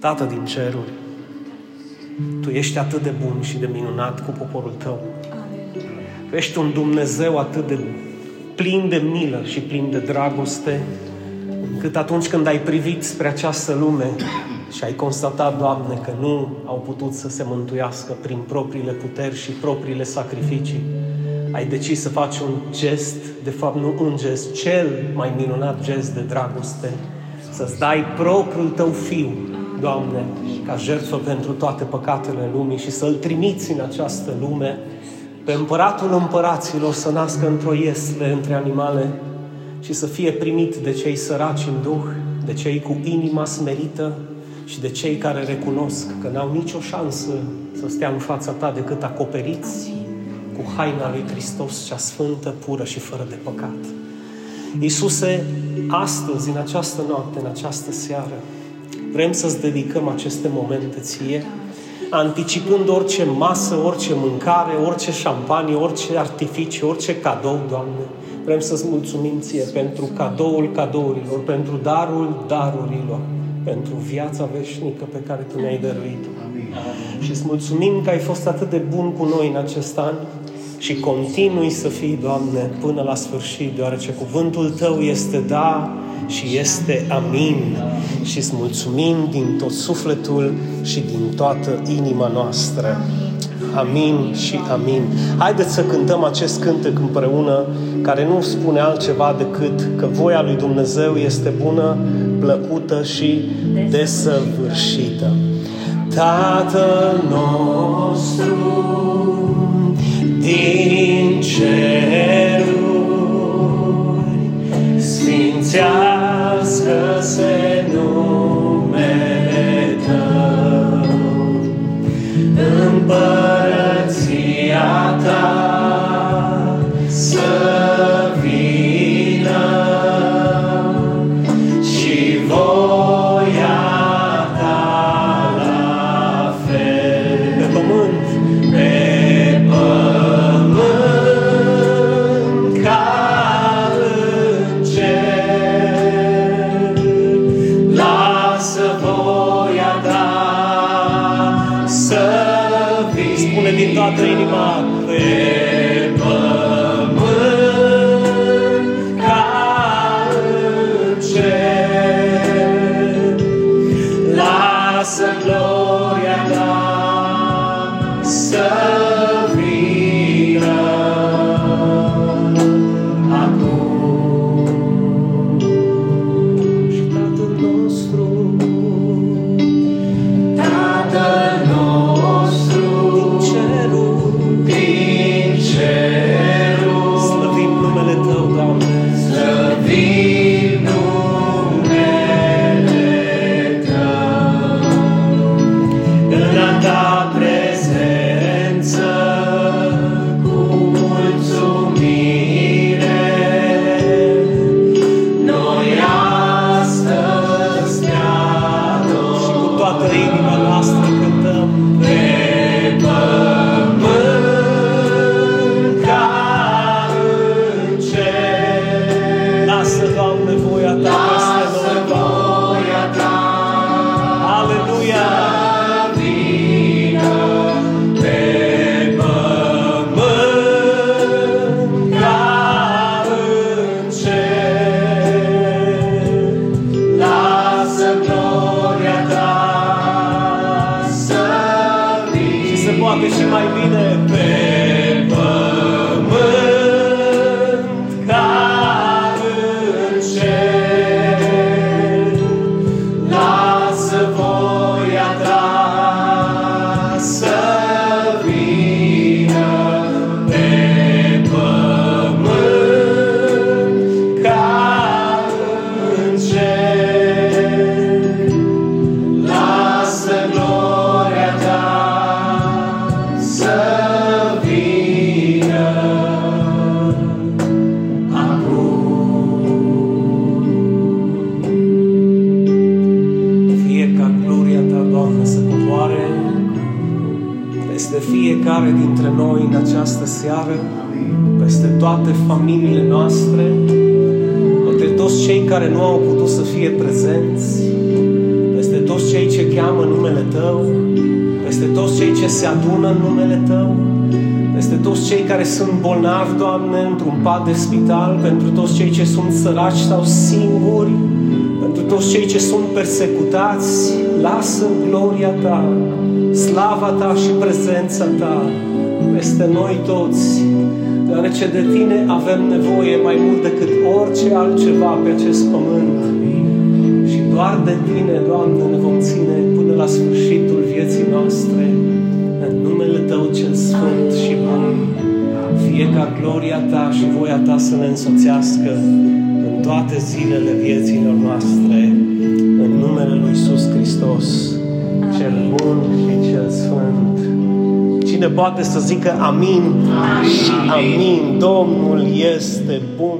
Tată din ceruri, Tu ești atât de bun și de minunat cu poporul Tău. Tu ești un Dumnezeu atât de plin de milă și plin de dragoste, încât atunci când ai privit spre această lume și ai constatat, Doamne, că nu au putut să se mântuiască prin propriile puteri și propriile sacrificii, ai decis să faci un gest, de fapt nu un gest, cel mai minunat gest de dragoste, să-ți dai propriul tău fiu, Doamne, ca jertfă pentru toate păcatele lumii și să-l trimiți în această lume pe împăratul împăraților să nască într-o iesle între animale și să fie primit de cei săraci în duh, de cei cu inima smerită și de cei care recunosc că n-au nicio șansă să stea în fața ta decât acoperiți cu haina lui Hristos, cea sfântă, pură și fără de păcat. Iisuse, astăzi, în această noapte, în această seară, vrem să-ți dedicăm aceste momente ție, anticipând orice masă, orice mâncare, orice șampanie, orice artificiu, orice cadou, Doamne. Vrem să-ți mulțumim ție pentru cadoul cadourilor, pentru darul darurilor, pentru viața veșnică pe care Tu ne-ai dăruit-o. Și îți mulțumim că ai fost atât de bun cu noi în acest an și continui să fii, Doamne, până la sfârșit, deoarece cuvântul Tău este da și este amin. Și îți mulțumim din tot sufletul și din toată inima noastră. Amin și amin. Haideți să cântăm acest cântec împreună, care nu spune altceva decât că voia lui Dumnezeu este bună, plăcută și desăvârșită. Tatăl nostru împărăția Ta să vină și voia toată inima pe pământ ca în cer. Lasă gloria Și cu Și se poate și mai peste fiecare dintre noi în această seară, peste toate familiile noastre, peste toți cei care nu au putut să fie prezenți, peste toți toți cei ce cheamă numele Tău, peste toți cei ce se adună în numele Tău, peste toți cei care sunt bolnavi, Doamne, într-un pat de spital, pentru toți cei ce sunt săraci sau singuri, pentru toți cei ce sunt persecutați, lasă gloria Ta, slava Ta și prezența Ta peste noi toți, deoarece de Tine avem nevoie mai mult decât orice altceva pe acest pământ. Și doar de Tine, Doamne, ne vom ține până la sfârșitul vieții noastre, în numele Tău cel Sfânt și Bun. Fie ca gloria Ta și voia Ta să ne însoțească în toate zilele vieților noastre, Cine poate să zică amin, amin. și amin. Domnul este bun.